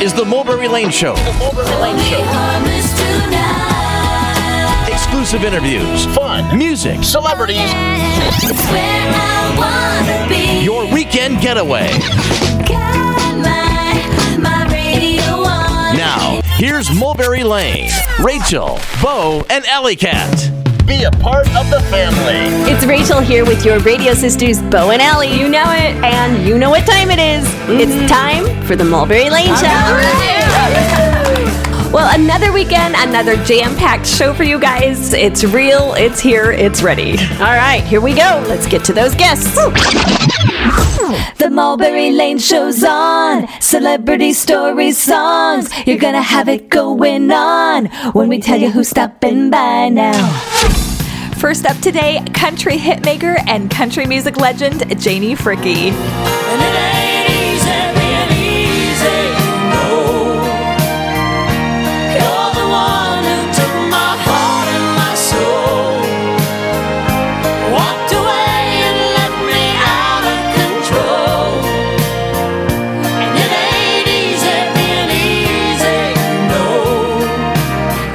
is the Mulberry Lane Show. The Mulberry Lane Show. Exclusive interviews, fun, music, celebrities. Your weekend getaway. Now, here's Mulberry Lane, Rachel, Bo, and Alley Cat. Be a part of the family. It's Rachel here with your radio sisters, Bo and Allie. You know it. And you know what time it is. It's time for the Mulberry Lane Show. Well, another weekend, another jam packed show for you guys. It's real, it's here, it's ready. All right, here we go. Let's get to those guests. The Mulberry Lane show's on. Celebrity stories, songs. You're gonna have it going on when we tell you who's stopping by now. First up today, country hitmaker and country music legend Janie Fricke.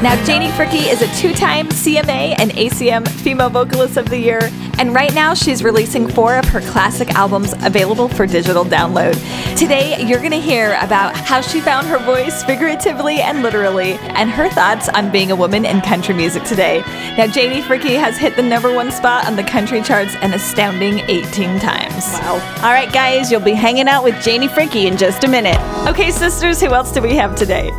Now, Janie Fricke is a two time CMA and ACM Female Vocalist of the Year, and right now she's releasing four of her classic albums available for digital download. Today, you're going to hear about how she found her voice figuratively and literally, and her thoughts on being a woman in country music today. Now, Janie Fricke has hit the number one spot on the country charts an astounding 18 times. Wow. All right, guys, you'll be hanging out with Janie Fricke in just a minute. Okay, sisters, who else do we have today?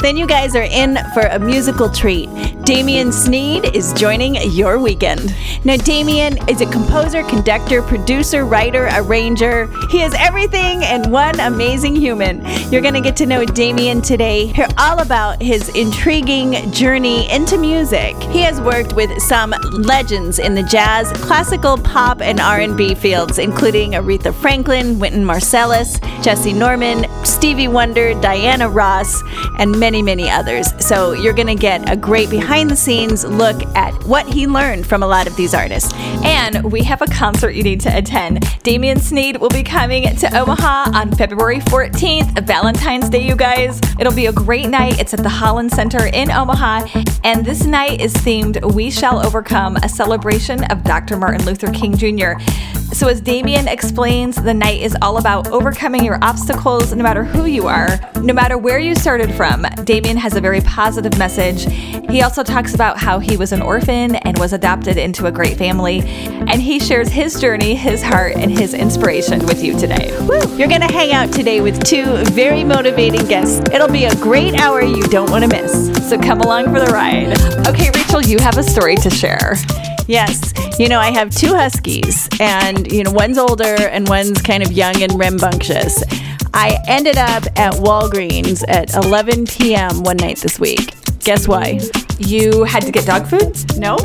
Then you guys are in for a musical treat. Damien Sneed is joining your weekend. Now, Damien is a composer, conductor, producer, writer, arranger. He is everything and one amazing human. You're going to get to know Damien today. Hear all about his intriguing journey into music. He has worked with some legends in the jazz, classical, pop, and R&B fields, including Aretha Franklin, Wynton Marsalis, Jessye Norman, Stevie Wonder, Diana Ross, and many, many others. So you're going to get a great behind the scenes look at what he learned from a lot of these artists. And we have a concert you need to attend. Damien Sneed will be coming to Omaha on February 14th, Valentine's Day, you guys. It'll be a great night. It's at the Holland Center in Omaha. And this night is themed We Shall Overcome, a celebration of Dr. Martin Luther King Jr. So, as Damien explains, the night is all about overcoming your obstacles no matter who you are, no matter where you started from. Damien has a very positive message. He also talks about how he was an orphan and was adopted into a great family. And he shares his journey, his heart, and his inspiration with you today. Woo. You're going to hang out today with two very motivating guests. It'll be a great hour you don't want to miss. So, come along for the ride. Okay, Rachel, you have a story to share. Yes. You know, I have two huskies, and, you know, one's older and one's kind of young and rambunctious. I ended up at Walgreens at 11 p.m. one night this week. Guess why? You had to get dog food? No?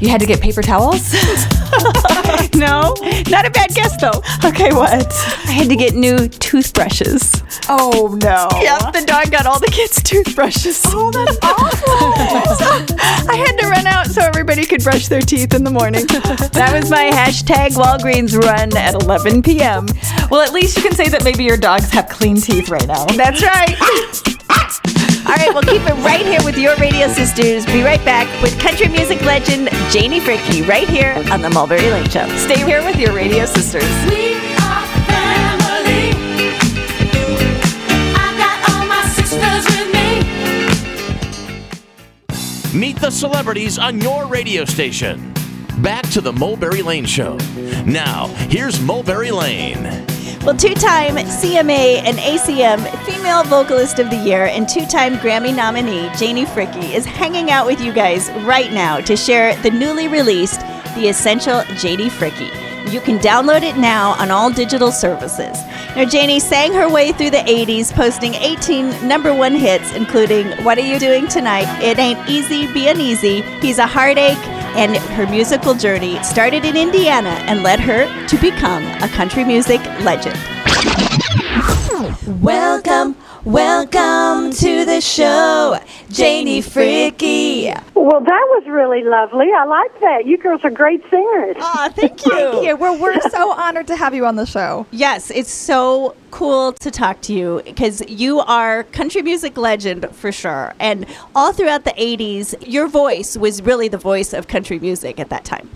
You had to get paper towels? no? Not a bad guess, though. Okay, what? I had to get new toothbrushes. Oh, no. Yep, the dog got all the kids' toothbrushes. Oh, that's awful. I had to run out so everybody could brush their teeth in the morning. that was my hashtag Walgreens run at 11 p.m. Well, at least you can say that maybe your dogs have clean teeth right now. That's right. All right, we'll keep it right here with your radio sisters. Be right back with country music legend Janie Fricke right here on the Mulberry Lane Show. Stay here with your radio sisters. We are family. I got all my sisters with me. Meet the celebrities on your radio station. Back to the Mulberry Lane Show. Now, here's Mulberry Lane. Well, two time CMA and ACM Female Vocalist of the Year and two time Grammy nominee Janie Fricke is hanging out with you guys right now to share the newly released The Essential Janie Fricke. You can download it now on all digital services. Now, Janie sang her way through the 80s, posting 18 number one hits, including What Are You Doing Tonight? It Ain't Easy Being Easy, He's a Heartache, and her musical journey started in Indiana and led her to become a country music legend. Welcome, Welcome to the show, Janie Fricke. Well, that was really lovely. I like that. You girls are great singers. Aw, thank you. thank you. We're, we're so honored to have you on the show. Yes, it's so cool to talk to you because you are country music legend for sure. And all throughout the 80s, your voice was really the voice of country music at that time.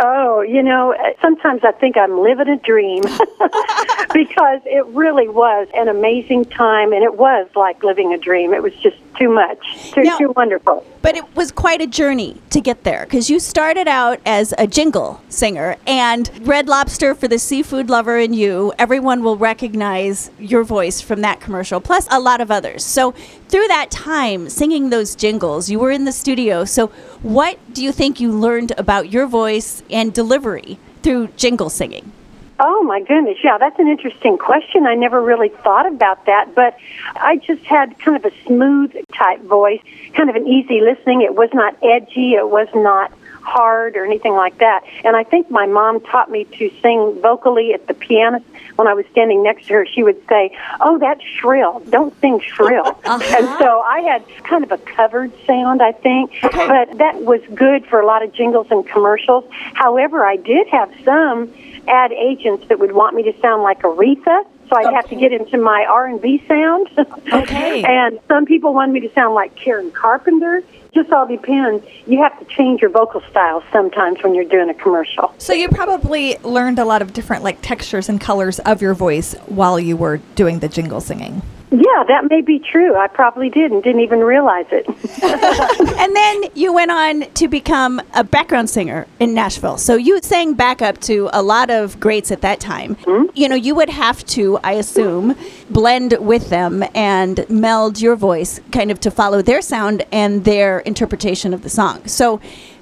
Oh, you know, eh, sometimes I think I'm living a dream because it really was an amazing time and it was like living a dream. It was just too much, too, Now- too wonderful. But it was quite a journey to get there because you started out as a jingle singer and Red Lobster for the Seafood Lover in You. Everyone will recognize your voice from that commercial, plus a lot of others. So, through that time singing those jingles, you were in the studio. So, what do you think you learned about your voice and delivery through jingle singing? Oh my goodness, yeah, that's an interesting question. I never really thought about that, but I just had kind of a smooth type voice, kind of an easy listening. It was not edgy, it was not hard or anything like that. And I think my mom taught me to sing vocally at the piano. When I was standing next to her, she would say, "Oh, that's shrill. Don't sing shrill." Uh-huh. And so I had kind of a covered sound, I think, but that was good for a lot of jingles and commercials. However, I did have some ad agents that would want me to sound like Aretha. So I'd have to get into my R and B sound. Okay. and some people wanted me to sound like Karen Carpenter. Just all depends. You have to change your vocal style sometimes when you're doing a commercial. So you probably learned a lot of different like textures and colors of your voice while you were doing the jingle singing. Yeah, that may be true. I probably did and didn't even realize it. And then you went on to become a background singer in Nashville. So you sang backup to a lot of greats at that time. Hmm? You know, you would have to, I assume, blend with them and meld your voice kind of to follow their sound and their interpretation of the song. So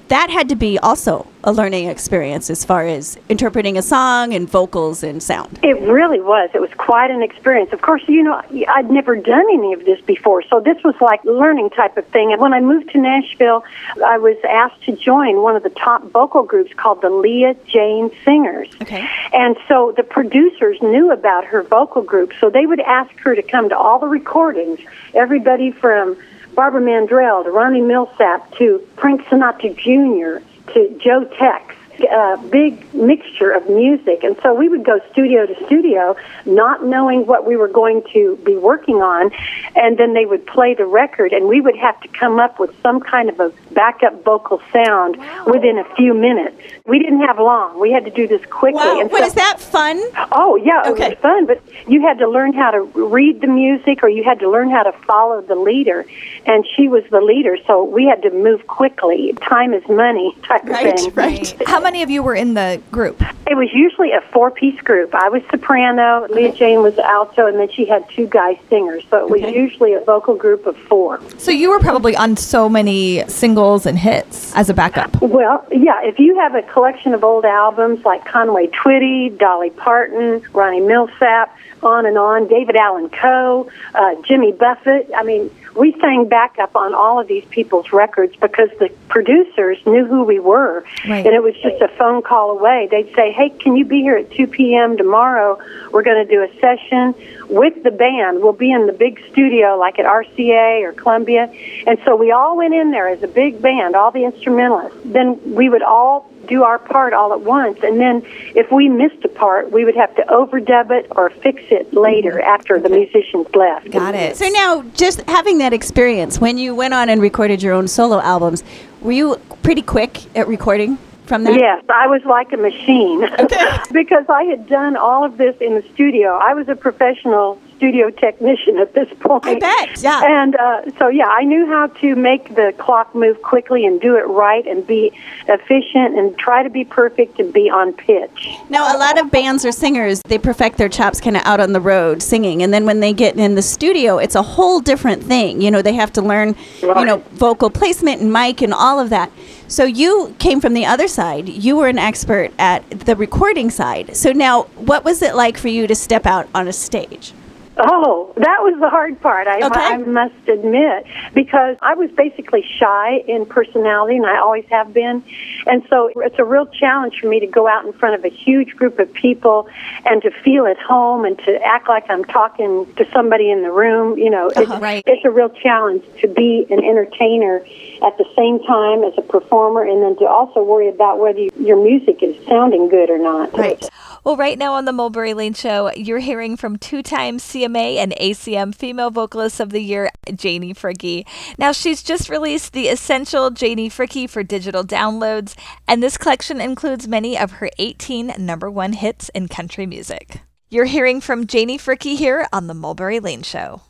that had to be also a learning experience as far as interpreting a song and vocals and sound. It really was. It was quite an experience. Of course, you know, I'd never done any of this before, so this was like learning type of thing. And when I moved to Nashville, I was asked to join one of the top vocal groups called the Lea Jane Singers. Okay. And so the producers knew about her vocal group, so they would ask her to come to all the recordings. Everybody from Barbara Mandrell to Ronnie Milsap to Frank Sinatra Jr. to Joe Tex. A big mixture of music. And so we would go studio to studio, not knowing what we were going to be working on. And then they would play the record, and we would have to come up with some kind of a backup vocal sound within a few minutes. We didn't have long. We had to do this quickly. And Wait, so- is that fun? Oh yeah, it Okay. was fun, but you had to learn how to read the music, or you had to learn how to follow the leader. And she was the leader, so we had to move quickly. Time is money, type of Right, thing. right. How many of you were in the group? It was usually a four-piece group. I was soprano, Lea Jane was alto, and then she had two guy singers. So it was Okay. usually a vocal group of four. So you were probably on so many singles and hits as a backup. Well, yeah, if you have a collection of old albums like Conway Twitty, Dolly Parton, Ronnie Milsap, on and on, David Allan Coe, uh, Jimmy Buffett, I mean, we sang backup on all of these people's records because the producers knew who we were. Right. And it was just a phone call away. They'd say, hey, can you be here at 2 p.m. tomorrow? We're going to do a session with the band. We'll be in the big studio like at RCA or Columbia. And so we all went in there as a big band, all the instrumentalists. Then we would all do our part all at once. And then if we missed a part, we would have to overdub it or fix it later mm-hmm. after the musicians left. Got it. So now, just having that experience, when you went on and recorded your own solo albums, were you pretty quick at recording from that? Yes, I was like a machine because I had done all of this in the studio. I was a professional studio technician at this point. I bet, yeah. And uh, so, yeah, I knew how to make the clock move quickly and do it right and be efficient and try to be perfect and be on pitch. Now, a lot of bands or singers, they perfect their chops kind of out on the road singing. And then when they get in the studio, it's a whole different thing. You know, they have to learn, you know, vocal placement and mic and all of that. So you came from the other side. You were an expert at the recording side. So now, what was it like for you to step out on a stage? Oh, that was the hard part. I, Okay. I must admit, because I was basically shy in personality, and I always have been, and so it's a real challenge for me to go out in front of a huge group of people and to feel at home and to act like I'm talking to somebody in the room. You know, it's, uh-huh. right. it's a real challenge to be an entertainer at the same time as a performer, and then to also worry about whether you, your music is sounding good or not. Right. Well, right now on the Mulberry Lane Show, you're hearing from two time CMA and ACM Female Vocalist of the Year, Janie Fricke. Now, she's just released the Essential Janie Fricke for digital downloads, and this collection includes many of her 18 number one hits in country music. You're hearing from Janie Fricke here on the Mulberry Lane Show.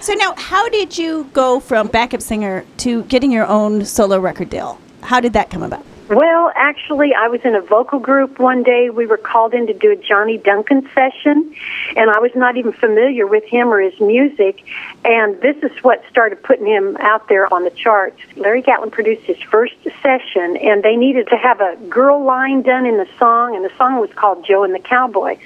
So now, how did you go from backup singer to getting your own solo record deal? How did that come about? Well, actually, I was in a vocal group one day. We were called in to do a Johnny Duncan session, and I was not even familiar with him or his music. And this is what started putting him out there on the charts. Larry Gatlin produced his first session, and they needed to have a girl line done in the song, and the song was called Jo and the Cowboy.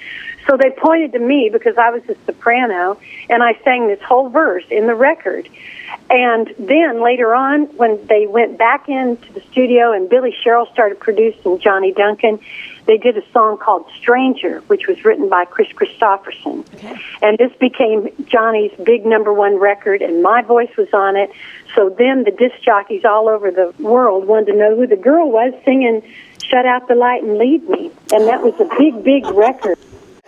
So they pointed to me because I was a soprano, and I sang this whole verse in the record. And then later on, when they went back into the studio and Billy Sherrill started producing Johnny Duncan, they did a song called Stranger, which was written by Kris Kristofferson. And this became Johnny's big number one record, and my voice was on it. So then the disc jockeys all over the world wanted to know who the girl was singing Shut Out the Light and Lead Me. And that was a big, big record.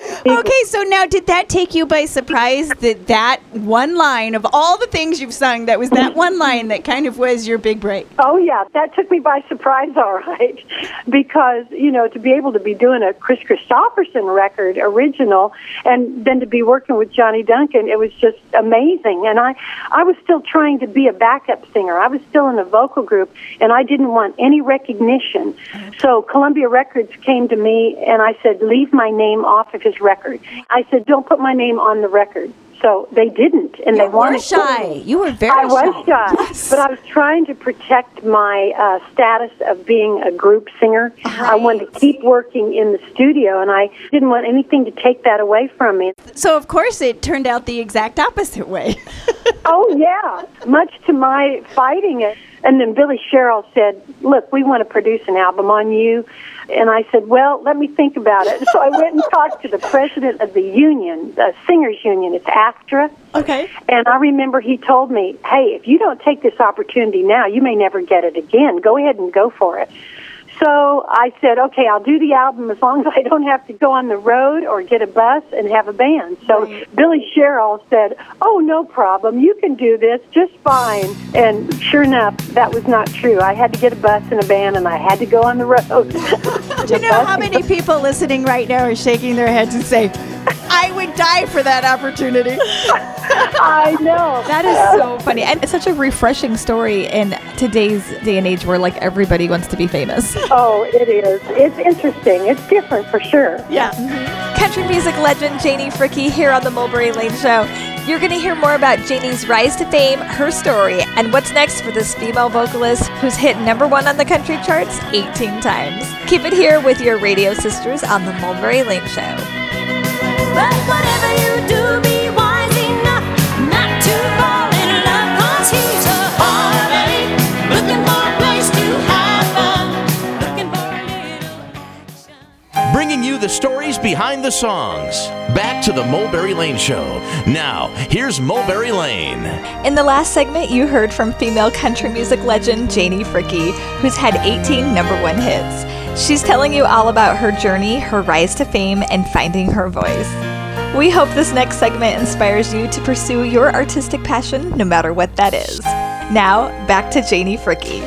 Okay, so now did that take you by surprise that that one line of all the things you've sung, that was that one line that kind of was your big break? Oh yeah, that took me by surprise, all right, because you know to be able to be doing a Kris Kristofferson record original, and then to be working with Johnny Duncan, it was just amazing. And I, I was still trying to be a backup singer. I was still in a vocal group, and I didn't want any recognition. So Columbia Records came to me, and I said, "Leave my name off of his record." I said, "Don't put my name on the record." So they didn't, and they You were wanted shy. You were very I was shy. shy, but I was trying to protect my uh, status of being a group singer. I wanted to keep working in the studio, and I didn't want anything to take that away from me. So of course it turned out the exact opposite way. Oh yeah, much to my fighting it. And then Billy Sherrill said, "Look, we want to produce an album on you." And I said, "Well, let me think about it." So I went and talked to the president of the union, the singers union. It's AFTRA. okay. And I remember he told me, "Hey, if you don't take this opportunity now, you may never get it again. Go ahead and go for it." So I said, "Okay, I'll do the album as long as I don't have to go on the road or get a bus and have a band." So Billy Sherrill said, "Oh, no problem. You can do this just fine." And sure enough, that was not true. I had to get a bus and a band, and I had to go on the road. Do you know how many people listening right now are shaking their heads and say, I would die for that opportunity? I know. That is so funny. And it's such a refreshing story in today's day and age where like everybody wants to be famous. Oh, it is. It's interesting. It's different for sure. Yeah. Mm-hmm. Country music legend Janie Fricke here on the Mulberry Lane Show. You're going to hear more about Janie's rise to fame, her story, and what's next for this female vocalist who's hit number one on the country charts 18 times. Keep it here with your radio sisters on the Mulberry Lane Show. The stories behind the songs. Back to the Mulberry Lane Show. Now, here's Mulberry Lane. In the last segment, you heard from female country music legend Janie Fricke, who's had 18 number one hits. She's telling you all about her journey, her rise to fame, and finding her voice. We hope this next segment inspires you to pursue your artistic passion, no matter what that is. Now, back to Janie Fricke.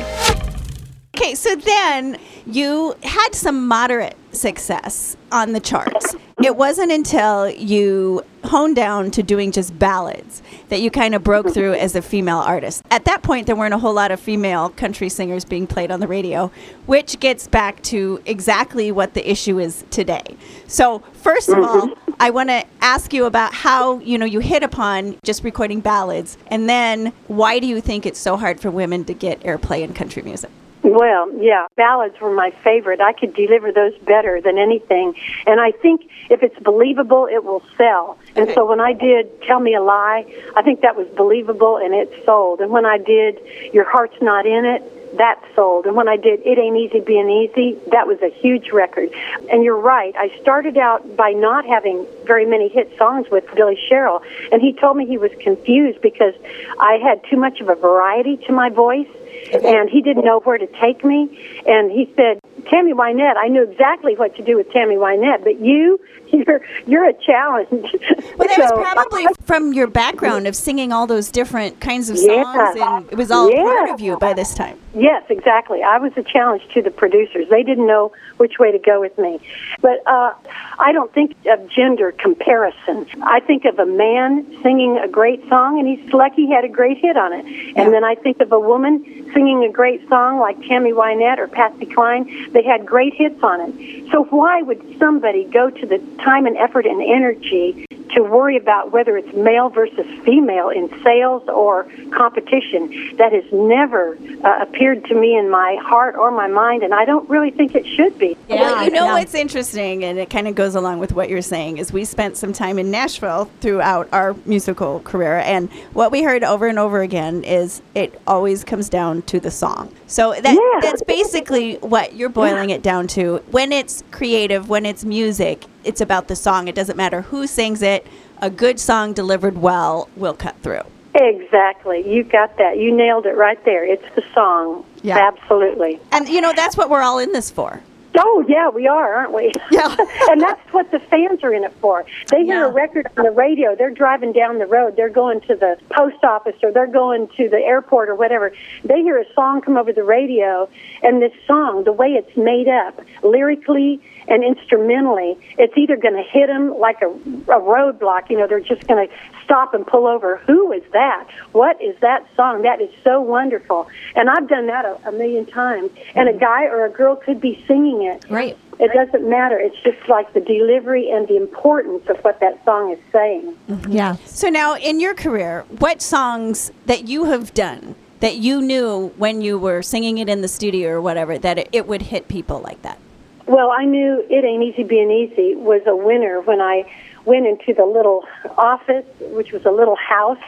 Okay, so then you had some moderate success on the charts. It wasn't until you honed down to doing just ballads that you kind of broke through as a female artist. At that point, there weren't a whole lot of female country singers being played on the radio, which gets back to exactly what the issue is today. So, first of all, I want to ask you about how, you know, you hit upon just recording ballads and then why do you think it's so hard for women to get airplay in country music? Well, yeah, ballads were my favorite. I could deliver those better than anything. And I think if it's believable, it will sell. And so when I did Tell Me a Lie, I think that was believable and it sold. And when I did Your Heart's Not in It, that sold. And when I did It Ain't Easy Being Easy, that was a huge record. And you're right, I started out by not having very many hit songs with Billy Sherrill. And he told me he was confused because I had too much of a variety to my voice and he didn't know where to take me. And he said, Tammy Wynette, I knew exactly what to do with Tammy Wynette, but you, you're you're a challenge. Well, that So, was probably from your background of singing all those different kinds of songs, Yeah. and it was all Yeah. part of you by this time. Yes, exactly. I was a challenge to the producers. They didn't know which way to go with me. But uh, I don't think of gender comparison. I think of a man singing a great song, and he's lucky he had a great hit on it. And then I think of a woman singing a great song like Tammy Wynette or Patsy Cline. They had great hits on it. So why would somebody go to the time and effort and energy to worry about whether it's male versus female in sales or competition. That has never uh, appeared to me in my heart or my mind, and I don't really think it should be. well, you know yeah. what's interesting, and it kind of goes along with what you're saying, is we spent some time in Nashville throughout our musical career, and what we heard over and over again is it always comes down to the song. So that Yeah. that's basically what you're boiling it down to. When it's creative, when it's music, it's about the song. It doesn't matter who sings it. A good song delivered well will cut through. Exactly. You got that. You nailed it right there. It's the song. Yeah. Absolutely. And you know that's what we're all in this for. Oh, yeah, we are, aren't we? Yeah. and that's what the fans are in it for. They hear Yeah. a record on the radio, they're driving down the road, they're going to the post office or they're going to the airport or whatever. They hear a song come over the radio, and this song, the way it's made up, lyrically and instrumentally, it's either going to hit them like a, a roadblock, you know, they're just going to stop and pull over. Who is that? What is that song? That is so wonderful. And I've done that a, a million times. And a mm-hmm. guy or a girl could be singing it. Right. It doesn't matter. It's just like the delivery and the importance of what that song is saying. Mm-hmm. Yeah. So now, in your career, what songs that you have done that you knew when you were singing it in the studio or whatever that it, it would hit people like that? Well, I knew It Ain't Easy Being Easy was a winner when I went into the little office, which was a little house,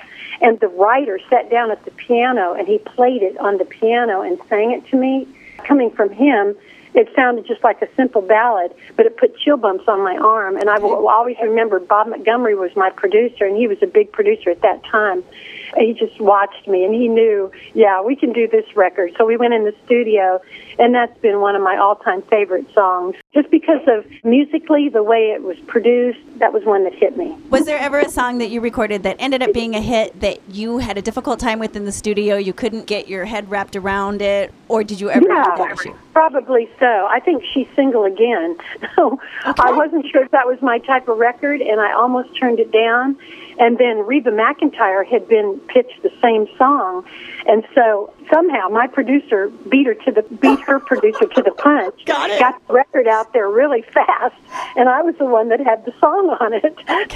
and the writer sat down at the piano and he played it on the piano and sang it to me. Coming from him, it sounded just like a simple ballad, but it put chill bumps on my arm. And I will always remember Bob Montgomery was my producer, and he was a big producer at that time. He just watched me, and he knew, yeah, we can do this record. So we went in the studio, and that's been one of my all-time favorite songs. Just because of musically the way it was produced, that was one that hit me. Was there ever a song that you recorded that ended up being a hit that you had a difficult time with in the studio? You couldn't get your head wrapped around it, or did you ever issue? Probably so. I think she's single again. So I wasn't sure if that was my type of record, and I almost turned it down. And then Reba McEntire had been pitched the same song, and so somehow my producer beat her to the beat her producer to the punch. Got it. Got the record out there really fast, and I was the one that had the song on it.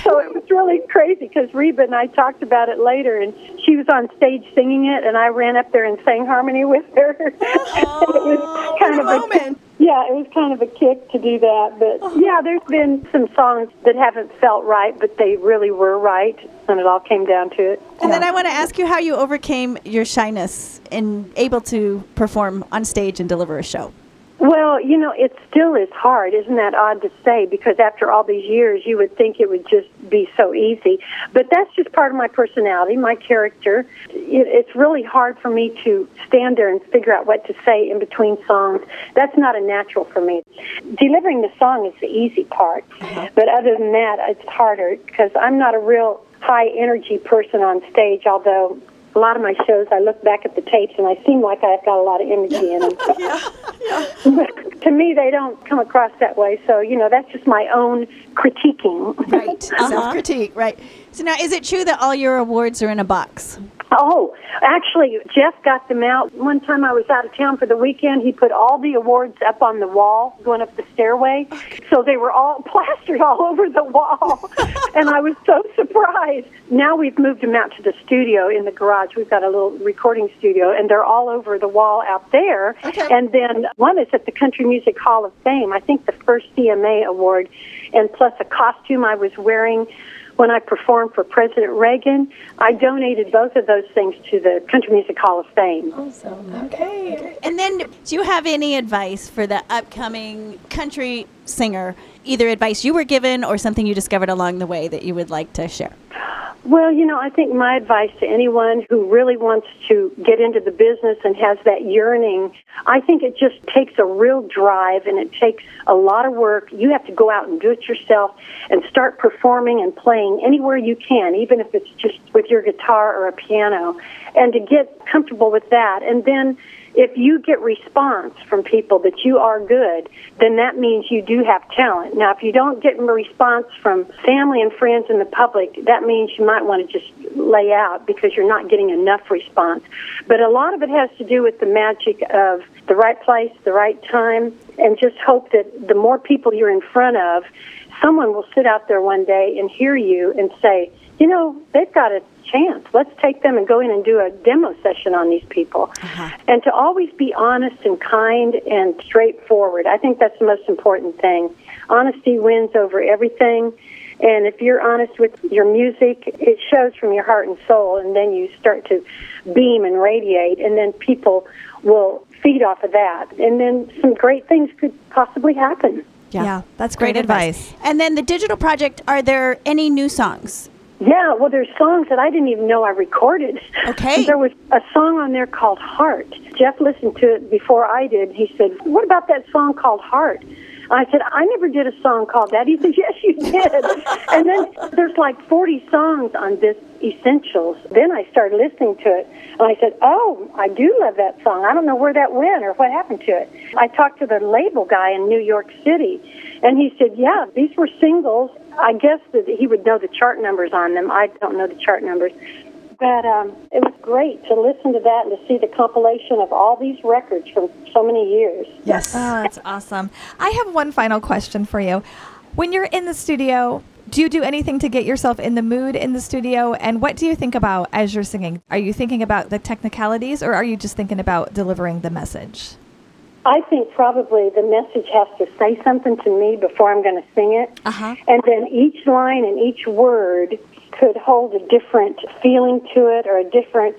So it was really crazy because Reba and I talked about it later, and she was on stage singing it, and I ran up there and sang harmony with her. it was oh, kind of moment. A yeah, it was kind of a kick to do that. But oh. yeah, there's been some songs that haven't felt right, but they really were right when it all came down to it. And then I want to ask you how you overcame your shyness and able to perform on stage and deliver a show. Well, you know, it still is hard. Isn't that odd to say? Because after all these years, you would think it would just be so easy. But that's just part of my personality, my character. It, it's really hard for me to stand there and figure out what to say in between songs. That's not a natural for me. Delivering the song is the easy part. Uh-huh. But other than that, it's harder because I'm not a real high energy person on stage, although a lot of my shows, I look back at the tapes and I seem like I've got a lot of energy in them. But to me, they don't come across that way. So, you know, that's just my own critiquing. Right. Uh-huh. Self critique, right. So now, is it true that all your awards are in a box? Oh, actually, Jeff got them out. One time I was out of town for the weekend, he put all the awards up on the wall going up the stairway. So they were all plastered all over the wall. and I was so surprised. Now we've moved them out to the studio in the garage. We've got a little recording studio, and they're all over the wall out there. Okay. And then one is at the Country Music Hall of Fame, I think the first CMA award, and plus a costume I was wearing when I performed for President Reagan. I donated both of those things to the Country Music Hall of Fame. Awesome. Okay. And then, do you have any advice for the upcoming country singer? Either advice you were given or something you discovered along the way that you would like to share? Well, you know, I think my advice to anyone who really wants to get into the business and has that yearning, I think it just takes a real drive and it takes a lot of work. You have to go out and do it yourself and start performing and playing anywhere you can, even if it's just with your guitar or a piano, and to get comfortable with that. And then if you get response from people that you are good, then that means you do have talent. Now, if you don't get response from family and friends and the public, that means you might want to just lay out because you're not getting enough response. But a lot of it has to do with the magic of the right place, the right time, and just hope that the more people you're in front of, someone will sit out there one day and hear you and say, you know, they've got a chance. Let's take them and go in and do a demo session on these people. Uh-huh. And to always be honest and kind and straightforward. I think that's the most important thing. Honesty wins over everything. And if you're honest with your music, it shows from your heart and soul, and then you start to beam and radiate, and then people will feed off of that. And then some great things could possibly happen. Yeah. that's great, advice. And then the digital project, are there any new songs? Yeah, well, there's songs that I didn't even know I recorded. Okay. There was a song on there called Heart. Jeff listened to it before I did. He said, What about that song called Heart? I said, I never did a song called that. He said, Yes, you did. and then there's like 40 songs on this Essentials. Then I started listening to it, and I said, Oh, I do love that song. I don't know where that went or what happened to it. I talked to the label guy in New York City, and he said, Yeah, these were singles. I guess that he would know the chart numbers on them. I don't know the chart numbers. But um, it was great to listen to that and to see the compilation of all these records from so many years. Yes. Oh, that's awesome. I have one final question for you. When you're in the studio, do you do anything to get yourself in the mood in the studio? And what do you think about as you're singing? Are you thinking about the technicalities or are you just thinking about delivering the message? I think probably the message has to say something to me before I'm going to sing it. Uh-huh. And then each line and each word could hold a different feeling to it or a different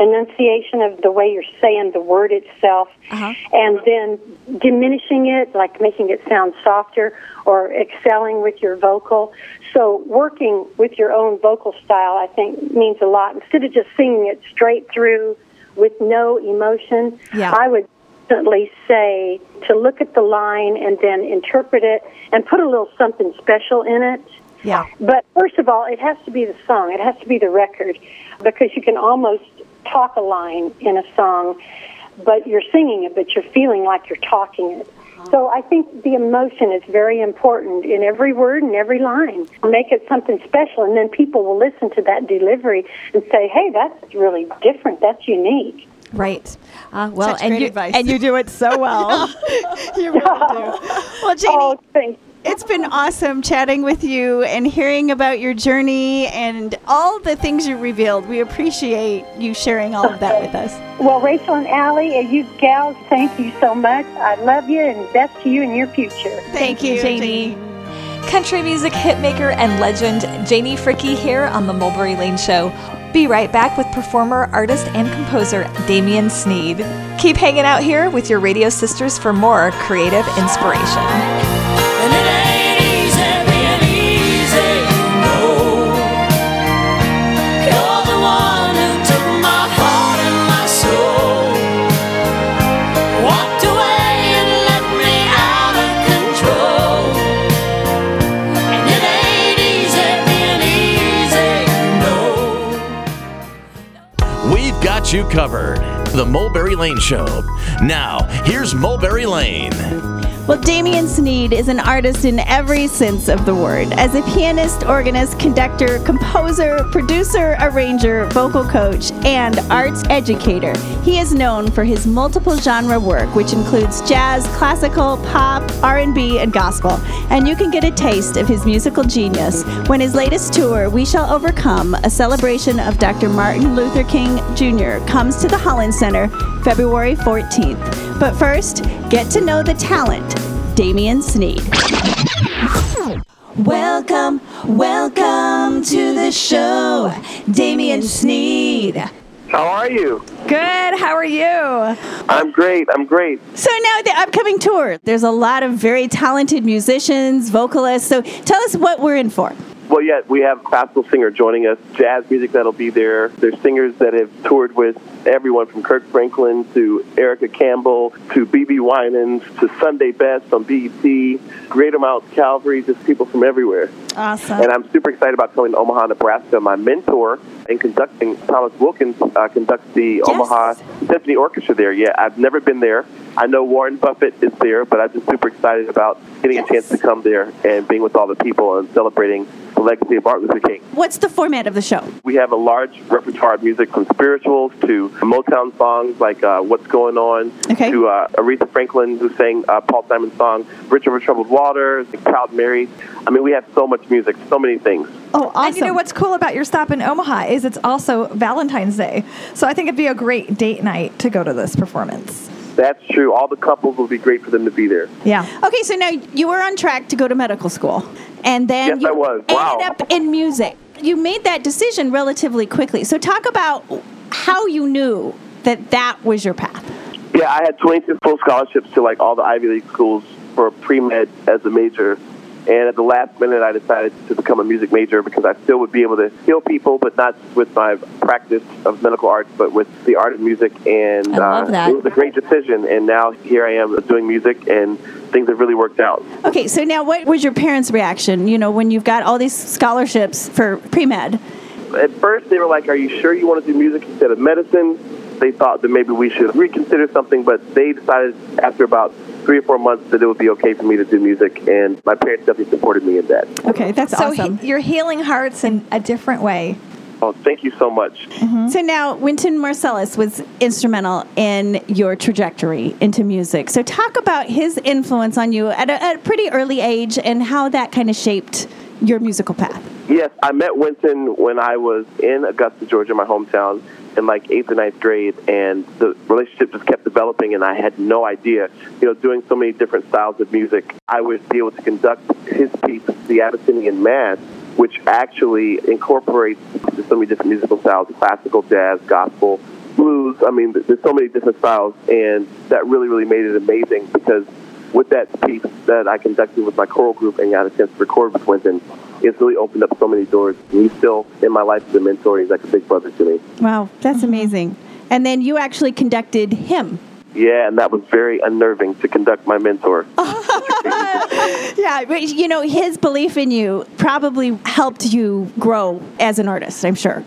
enunciation of the way you're saying the word itself. Uh-huh. And then diminishing it, like making it sound softer or excelling with your vocal. So working with your own vocal style, I think, means a lot. Instead of just singing it straight through with no emotion, Yeah. I would constantly say to look at the line and then interpret it and put a little something special in it. Yeah. But first of all, it has to be the song. It has to be the record because you can almost talk a line in a song, but you're singing it, but you're feeling like you're talking it. Uh-huh. So I think the emotion is very important in every word and every line. Make it something special, and then people will listen to that delivery and say, "Hey, that's really different. That's unique." Right. Uh, well, Such and great you advice. and you do it so well. You really do. Well, Janie, Oh, thanks. it's been awesome chatting with you and hearing about your journey and all the things you revealed. We appreciate you sharing all of that with us. Well, Rachel and Allie, and you gals, thank you so much. I love you, and best to you in your future. Thank you, Janie. Country music hitmaker and legend Janie Fricke here on the Mulberry Lane Show. Be right back with performer, artist, and composer Damien Sneed. Keep hanging out here with your radio sisters for more creative inspiration. Covered. The Mulberry Lane Show. Now, here's Mulberry Lane. Well, Damien Sneed is an artist in every sense of the word. As a pianist, organist, conductor, composer, producer, arranger, vocal coach, and arts educator, he is known for his multiple genre work, which includes jazz, classical, pop, R&B, and gospel. And you can get a taste of his musical genius when his latest tour, We Shall Overcome, a celebration of Dr. Martin Luther King Jr., comes to the Holland Center February 14th. But first, get to know the talent, Damien Sneed. Welcome, welcome to the show, Damien Sneed. How are you? Good. How are you? I'm great. I'm great. So now the upcoming tour, there's a lot of very talented musicians, vocalists. So tell us what we're in for. Well, yeah, we have classical singer joining us, jazz music that'll be there. There's singers that have toured with everyone from Kirk Franklin to Erica Campbell to BeBe Winans to Sunday Best on BET, Greater Mount Calvary, just people from everywhere. Awesome. And I'm super excited about coming to Omaha, Nebraska. My mentor in conducting, Thomas Wilkins, uh, conducts the Omaha Symphony Orchestra there. Yeah, I've never been there. I know Warren Buffett is there, but I'm just super excited about getting a chance to come there and being with all the people and celebrating the legacy of Martin Luther King. What's the format of the show? We have a large repertoire of music from spirituals to Motown songs like uh, What's Going On Okay. to uh, Aretha Franklin, who sang uh, Paul Simon's song Bridge Over Troubled Waters, Proud Mary. I mean, we have so much music, so many things. Oh, awesome. And you know what's cool about your stop in Omaha is it's also Valentine's Day. So I think it'd be a great date night to go to this performance. That's true. All the couples will be great for them to be there. Yeah. Okay, so now you were on track to go to medical school, and then Yes, you I was. ended Wow. up in music. You made that decision relatively quickly. So talk about how you knew that that was your path. Yeah, I had 22 full scholarships to like all the Ivy League schools for pre med as a major. And at the last minute, I decided to become a music major because I still would be able to heal people, but not with my practice of medical arts, but with the art of music. And I love uh, that. it was a great decision. And now here I am doing music, and things have really worked out. Okay, so now what was your parents' reaction? You know, when you've got all these scholarships for pre med. At first, they were like, "Are you sure you want to do music instead of medicine?" They thought that maybe we should reconsider something, but they decided after about three or four months that it would be okay for me to do music, and my parents definitely supported me in that. Okay, that's So awesome. he, you're healing hearts in a different way. Oh, thank you so much. Mm-hmm. So now, Wynton Marsalis was instrumental in your trajectory into music. So talk about his influence on you at a, at a pretty early age and how that kind of shaped your musical path. Yes, I met Wynton when I was in Augusta, Georgia, my hometown, in like eighth and ninth grade, and the relationship just kept developing, and I had no idea. You know, doing so many different styles of music, I would be able to conduct his piece, the Abyssinian Mass, which actually incorporates so many different musical styles classical, jazz, gospel, blues. I mean, there's so many different styles, and that really, really made it amazing because with that piece that I conducted with my choral group and got a chance to record with Wynton, it's really opened up so many doors. He's still in my life as a mentor. He's like a big brother to me. Wow, that's amazing. And then you actually conducted him. Yeah, and that was very unnerving to conduct my mentor. Yeah, but you know, his belief in you probably helped you grow as an artist, I'm sure.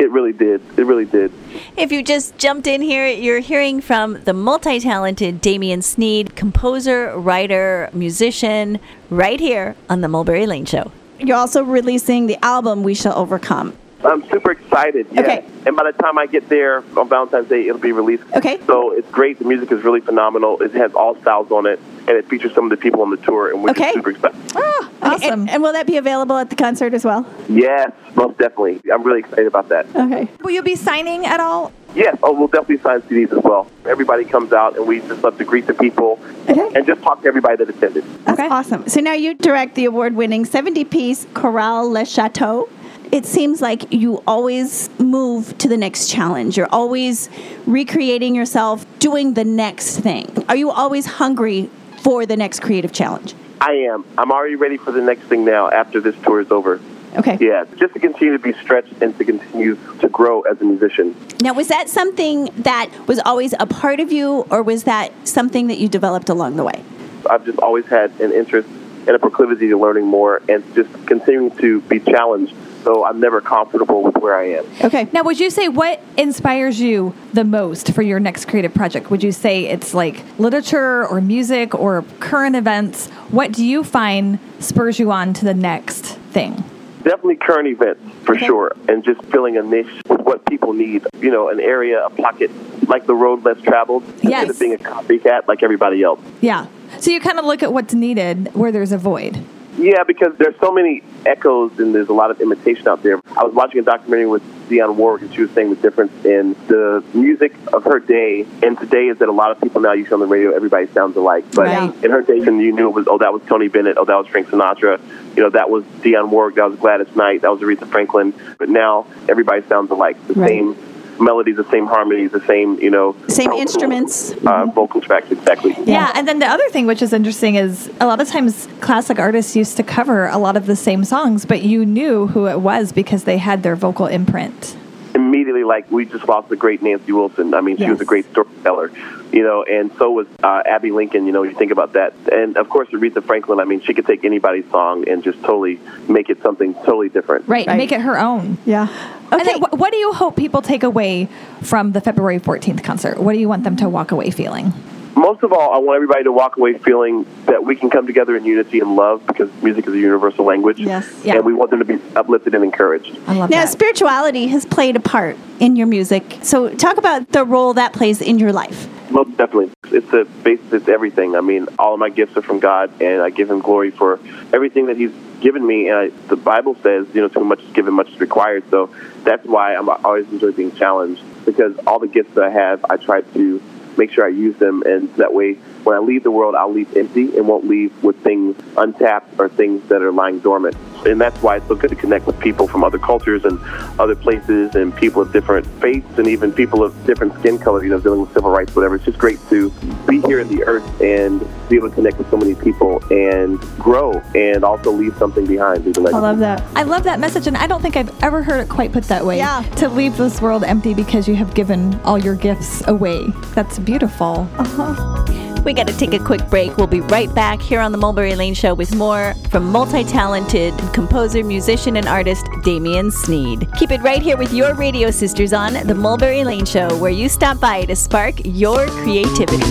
It really did. It really did. If you just jumped in here, you're hearing from the multi talented Damien Sneed, composer, writer, musician, right here on The Mulberry Lane Show. You're also releasing the album We Shall Overcome. I'm super excited. Yeah. Okay. And by the time I get there on Valentine's Day, it'll be released. Okay. So it's great. The music is really phenomenal. It has all styles on it, and it features some of the people on the tour, and we're Okay. super excited. Ah, okay. Awesome. And, and will that be available at the concert as well? Yes, most definitely. I'm really excited about that. Okay. Will you be signing at all? Yes, oh, we'll definitely sign CDs as well. Everybody comes out, and we just love to greet the people Okay. and just talk to everybody that attended. That's awesome. So now you direct the award winning 70 piece Chorale Le Chateau. It seems like you always move to the next challenge. You're always recreating yourself, doing the next thing. Are you always hungry for the next creative challenge? I am. I'm already ready for the next thing now after this tour is over. Okay. Yeah, just to continue to be stretched and to continue to grow as a musician. Now, was that something that was always a part of you, or was that something that you developed along the way? I've just always had an interest and a proclivity to learning more and just continuing to be challenged. So I'm never comfortable with where I am. Okay. Now, would you say what inspires you the most for your next creative project? Would you say it's like literature or music or current events? What do you find spurs you on to the next thing? Definitely current events for sure, and just filling a niche with what people need. You know, an area, a pocket, like the road less traveled, instead of being a copycat like everybody else. Yeah. So you kind of look at what's needed where there's a void. Yeah, because there's so many echoes and there's a lot of imitation out there. I was watching a documentary with Dionne Warwick, and she was saying the difference in the music of her day and today is that a lot of people now you see on the radio, everybody sounds alike. But Right. in her day, you knew it was, oh, that was Tony Bennett, oh, that was Frank Sinatra, you know, that was Dionne Warwick, that was Gladys Knight, that was Aretha Franklin. But now everybody sounds alike. The Right. same melodies, the same harmonies, the same, you know, Same vocal, instruments. uh, vocal tracks, exactly. Yeah. And then the other thing, which is interesting, is a lot of times classic artists used to cover a lot of the same songs, but you knew who it was because they had their vocal imprint. Immediately like we just lost the great Nancy Wilson. I mean, she was a great storyteller, you know, and so was uh, Abbey Lincoln. You know, you think about that, and of course Aretha Franklin. I mean, she could take anybody's song and just totally make it something totally different. Right. Right. Make it her own. Yeah. And Okay. then what do you hope people take away from the February 14th concert? What do you want them to walk away feeling? Most of all, I want everybody to walk away feeling that we can come together in unity and love because music is a universal language. Yes. Yeah. And we want them to be uplifted and encouraged. I love Now, that. spirituality has played a part in your music. So, talk about the role that plays in your life. Most definitely. It's a base, it's everything. I mean, all of my gifts are from God, and I give Him glory for everything that He's given me. And I, the Bible says, you know, too much is given, much is required. So that's why I'm I always enjoy being challenged because all the gifts that I have, I try to make sure I use them, and that way, when I leave the world, I'll leave empty and won't leave with things untapped or things that are lying dormant. And that's why it's so good to connect with people from other cultures and other places and people of different faiths and even people of different skin color, you know, dealing with civil rights, whatever. It's just great to be here in the earth and be able to connect with so many people and grow and also leave something behind. Leave a I legacy. love that. I love that message, and I don't think I've ever heard it quite put that way. Yeah. To leave this world empty because you have given all your gifts away. That's beautiful. Uh-huh. We got to take a quick break. We'll be right back here on the Mulberry Lane Show with more from multi talented composer, musician, and artist Damien Sneed. Keep it right here with your radio sisters on the Mulberry Lane Show, where you stop by to spark your creativity.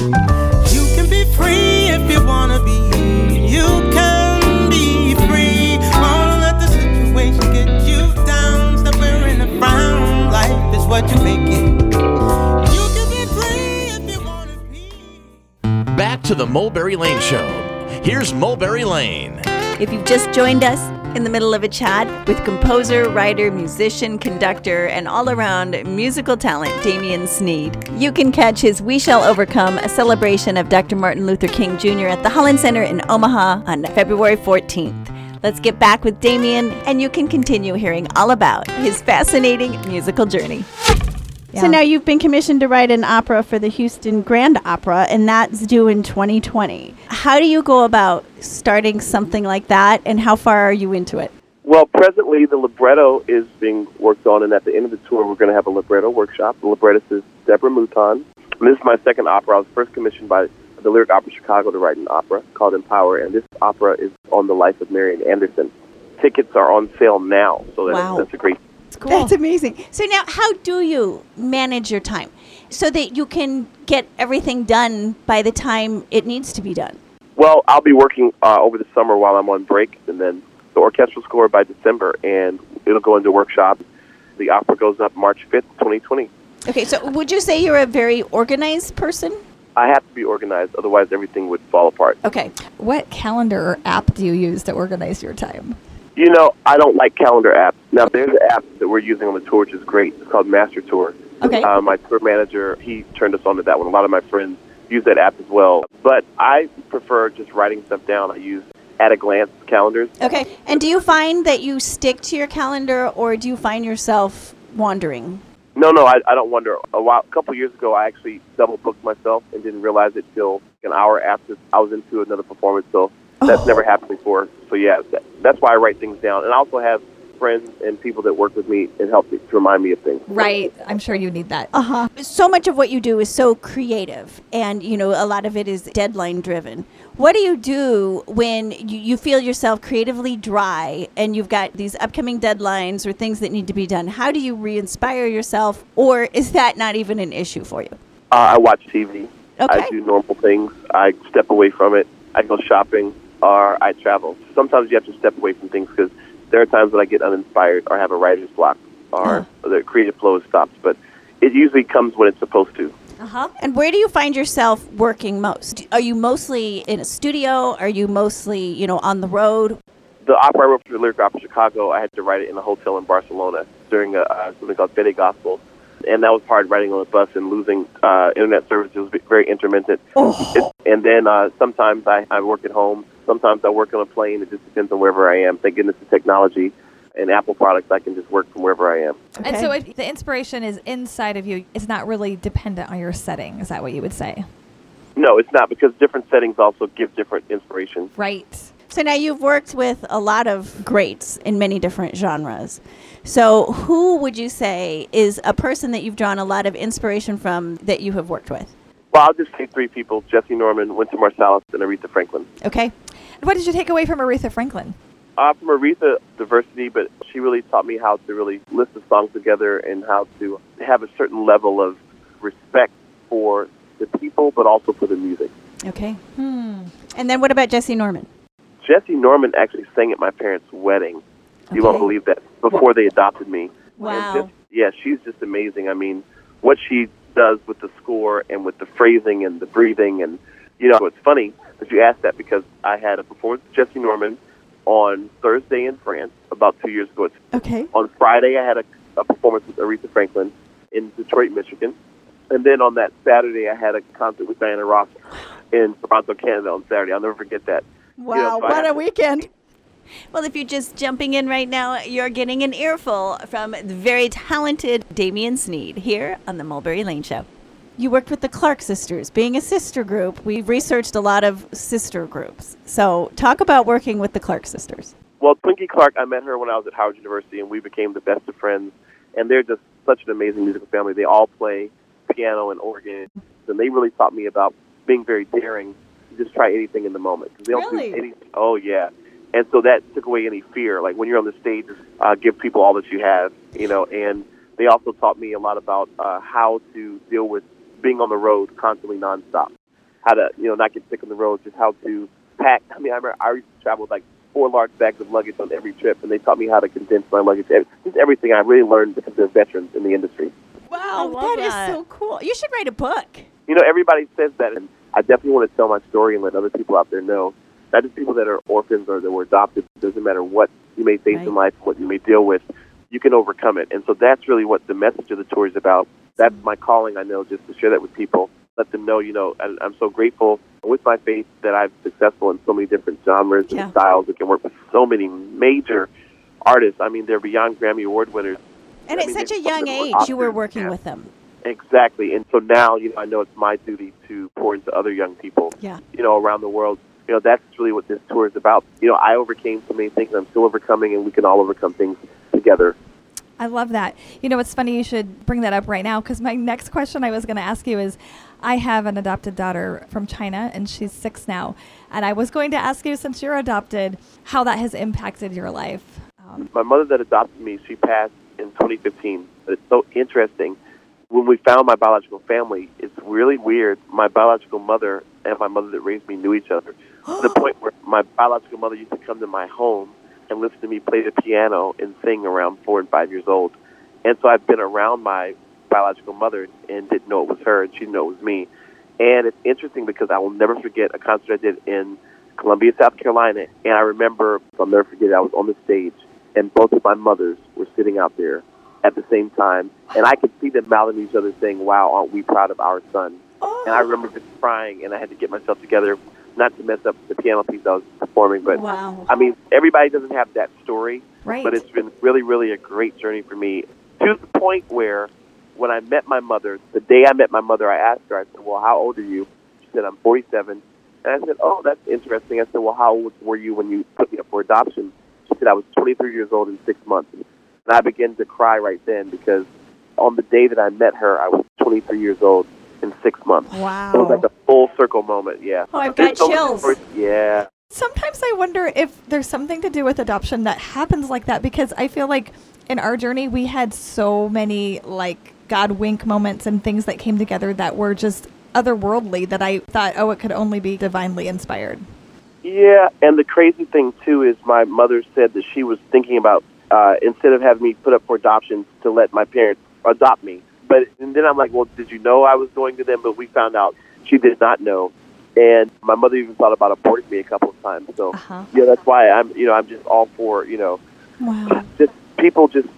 You can be free if you wanna be. Mulberry Lane Show. Here's Mulberry Lane. If you've just joined us in the middle of a chat with composer, writer, musician, conductor, and all around musical talent Damien Sneed, you can catch his We Shall Overcome, a celebration of Dr. Martin Luther King Jr. at the Holland Center in Omaha on February 14th. Let's get back with Damien, and you can continue hearing all about his fascinating musical journey. So now you've been commissioned to write an opera for the Houston Grand Opera, and that's due in 2020. How do you go about starting something like that, and how far are you into it? Well, presently the libretto is being worked on, and at the end of the tour, we're going to have a libretto workshop. The librettist is Deborah Mouton. And this is my second opera. I was first commissioned by the Lyric Opera Chicago to write an opera called Empower, and this opera is on the life of Marian Anderson. Tickets are on sale now, so that's, Wow. that's a great. It's cool. That's amazing. So now, how do you manage your time so that you can get everything done by the time it needs to be done? Well, I'll be working uh, over the summer while I'm on break, and then the orchestral score by December, and it'll go into workshop. The opera goes up March 5th, 2020. Okay, so would you say you're a very organized person? I have to be organized, otherwise everything would fall apart. Okay. What calendar or app do you use to organize your time? You know, I don't like calendar apps. Now, there's an app that we're using on the tour, which is great. It's called Master Tour. Okay. Uh, my tour manager, he turned us on to that one. A lot of my friends use that app as well. But I prefer just writing stuff down. I use at a glance calendars. Okay. And do you find that you stick to your calendar or do you find yourself wandering? No, no, I, I don't wonder. A while, a couple years ago, I actually double booked myself and didn't realize it till an hour after I was into another performance. So that's never happened before. So yeah, that, that's why I write things down. And I also have friends and people that work with me and help me to remind me of things. Right. I'm sure you need that. Uh huh. So much of what you do is so creative, and you know a lot of it is deadline driven. What do you do when you, you feel yourself creatively dry and you've got these upcoming deadlines or things that need to be done? How do you re-inspire yourself, or is that not even an issue for you? Uh, I watch TV. Okay. I do normal things. I step away from it. I go shopping or I travel. Sometimes you have to step away from things because there are times when I get uninspired or have a writer's block or the creative flow stops. But it usually comes when it's supposed to. Uh huh. And where do you find yourself working most? Are you mostly in a studio? Are you mostly, you know, on the road? The opera I wrote for the Lyric Opera Chicago, I had to write it in a hotel in Barcelona during a, uh, something called Fede Gospel. And that was hard writing on a bus and losing uh, internet service. It was very intermittent. It- and then uh, sometimes I, I work at home. Sometimes I work on a plane. It just depends on wherever I am. Thank goodness for technology and Apple products. I can just work from wherever I am. And so if the inspiration is inside of you, it's not really dependent on your setting. Is that what you would say? No, it's not because different settings also give different inspiration. Right. So now you've worked with a lot of greats in many different genres. So who would you say is a person that you've drawn a lot of inspiration from that you have worked with? Well, I'll just say three people Jessye Norman, Wynton Marsalis, and Aretha Franklin. Okay. What did you take away from Aretha Franklin? Uh, from Aretha, diversity, but she really taught me how to really list the songs together and how to have a certain level of respect for the people, but also for the music. Okay. Hmm. And then what about Jessye Norman? Jessye Norman actually sang at my parents' wedding. You won't believe that before they adopted me. Wow. Just, yeah, she's just amazing. I mean, what she does with the score and with the phrasing and the breathing, and you know, it's funny that you asked that because I had a performance with Jessye Norman on Thursday in France about two years ago. Okay. on Friday, I had a, a performance with Aretha Franklin in Detroit, Michigan. And then on that Saturday, I had a concert with Diana Ross in Toronto, Canada on Saturday. I'll never forget that. Wow, You know, what had a weekend. Well, if you're just jumping in right now, you're getting an earful from the very talented Damien Sneed here on the Mulberry Lane Show. You worked with the Clark sisters. Being a sister group, we've researched a lot of sister groups. So talk about working with the Clark sisters. Well, Twinkie Clark, I met her when I was at Howard University, and we became the best of friends. And they're just such an amazing musical family. They all play piano and organ, and they really taught me about being very daring. to Just try anything in the moment. They don't Really? do anything. Oh yeah. And so that took away any fear. Like when you're on the stage, uh, give people all that you have, you know. And they also taught me a lot about uh, how to deal with being on the road constantly nonstop. How to, you know, not get sick on the road. Just how to pack. I mean, I remember I used to travel with like four large bags of luggage on every trip, and they taught me how to condense my luggage. Just everything I really learned because they're veterans in the industry. Wow, love that is so cool. You should write a book. You know, everybody says that, and I definitely want to tell my story and let other people out there know. Not just people that are orphans or that were adopted. It doesn't matter what you may face in life, what you may deal with, you can overcome it. And so that's really what the message of the tour is about. That's my calling, I know, just to share that with people. Let them know, you know, and I'm so grateful with my faith that I'm successful in so many different genres Yeah. and styles and can work with so many major artists. I mean, they're beyond Grammy Award winners. And I at mean, such a young age, you were working Yeah. with them. Exactly. And so now, you know, I know it's my duty to pour into other young people, Yeah. you know, around the world. You know, that's really what this tour is about. You know, I overcame so many things, I'm still overcoming, and we can all overcome things together. I love that. You know, it's funny you should bring that up right now because my next question I was going to ask you is I have an adopted daughter from China and she's six now. And I was going to ask you, since you're adopted, how that has impacted your life. Um, My mother that adopted me, she passed in 2015. But it's so interesting. When we found my biological family, it's really weird. My biological mother and my mother that raised me knew each other to the point where my biological mother used to come to my home and listen to me play the piano and sing around four and five years old. And so I've been around my biological mother and didn't know it was her, and she didn't know it was me. And it's interesting because I will never forget a concert I did in Columbia, South Carolina. And I remember, I'll never forget, I was on the stage, and both of my mothers were sitting out there at the same time. And I could see them mouthing each other saying, Wow, aren't we proud of our son? And I oh. remember just crying, and I had to get myself together, not to mess up the piano piece I was performing. But Wow. I mean, everybody doesn't have that story, Right. but it's been really, really a great journey for me to the point where when I met my mother, the day I met my mother, I asked her, I said, Well, how old are you? She said, I'm 47. And I said, Oh, that's interesting. I said, Well, how old were you when you put me up for adoption? She it, I was 23 years old in six months. And I began to cry right then because on the day that I met her, I was 23 years old in six months. Wow. It was like a full circle moment, yeah. Oh, I've got so chills. Yeah. Sometimes I wonder if there's something to do with adoption that happens like that because I feel like in our journey we had so many like God wink moments and things that came together that were just otherworldly that I thought, oh, it could only be divinely inspired. Yeah, and the crazy thing too is my mother said that she was thinking about uh, instead of having me put up for adoption to let my parents adopt me. But and then I'm like, well, did you know I was going to them? But we found out she did not know, and my mother even thought about aborting me a couple of times. So Uh-huh. yeah, that's why I'm you know I'm just all for you know Wow. just people just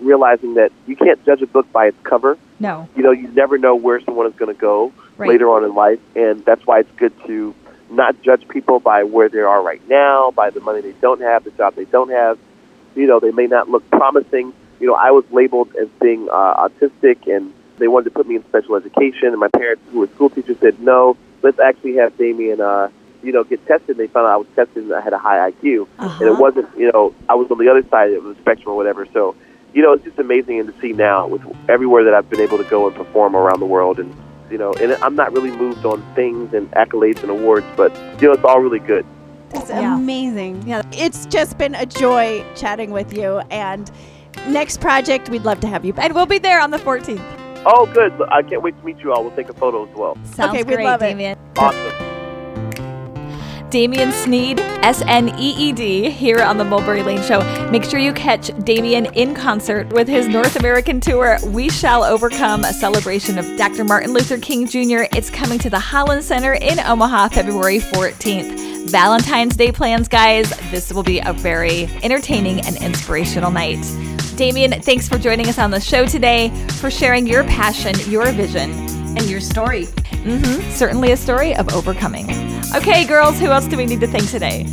realizing that you can't judge a book by its cover. No. You know, you never know where someone is going to go Right. later on in life, and that's why it's good to not judge people by where they are right now, by the money they don't have, the job they don't have. You know, they may not look promising. You know, I was labeled as being uh, autistic, and they wanted to put me in special education. And my parents, who were school teachers, said, "No, let's actually have Damien, uh, you know, get tested." And they found out I was tested and I had a high IQ, and it wasn't, you know, I was on the other side of the spectrum or whatever. So, you know, it's just amazing and to see now with everywhere that I've been able to go and perform around the world, and you know, and I'm not really moved on things and accolades and awards, but you know, it's all really good. It's Yeah. amazing. Yeah. It's just been a joy chatting with you. And next project, we'd love to have you. And we'll be there on the 14th. Oh, good! I can't wait to meet you all. We'll take a photo as well. Sounds Okay, we'd great, love it. Damien. Awesome. Damien Sneed, S N E E D, here on the Mulberry Lane Show. Make sure you catch Damien in concert with his North American tour, We Shall Overcome, a celebration of Dr. Martin Luther King Jr. It's coming to the Holland Center in Omaha, February 14th. Valentine's Day plans, guys. This will be a very entertaining and inspirational night. Damien, thanks for joining us on the show today, for sharing your passion, your vision, And your story. Mm-hmm. Certainly a story of overcoming. Okay, girls, who else do we need to thank today?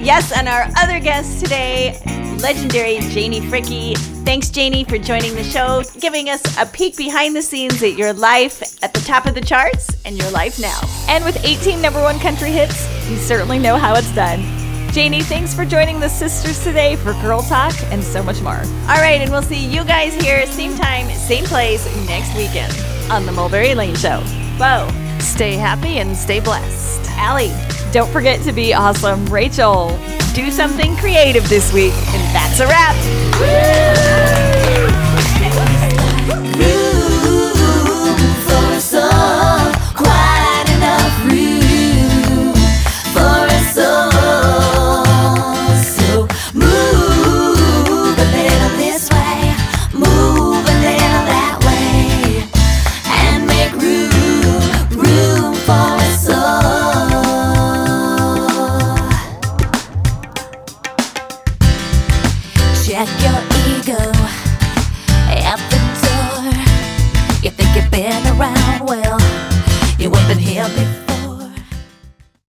Yes, and our other guest today, legendary Janie Fricke. Thanks, Janie, for joining the show, giving us a peek behind the scenes at your life at the top of the charts and your life now. And with 18 number one country hits, you certainly know how it's done. Janie, thanks for joining the sisters today for Girl Talk and so much more. All right, and we'll see you guys here, same time, same place, next weekend on the Mulberry Lane Show. Whoa. Stay happy and stay blessed. Allie, Don't forget to be awesome. Rachel, do something creative this week, and that's a wrap.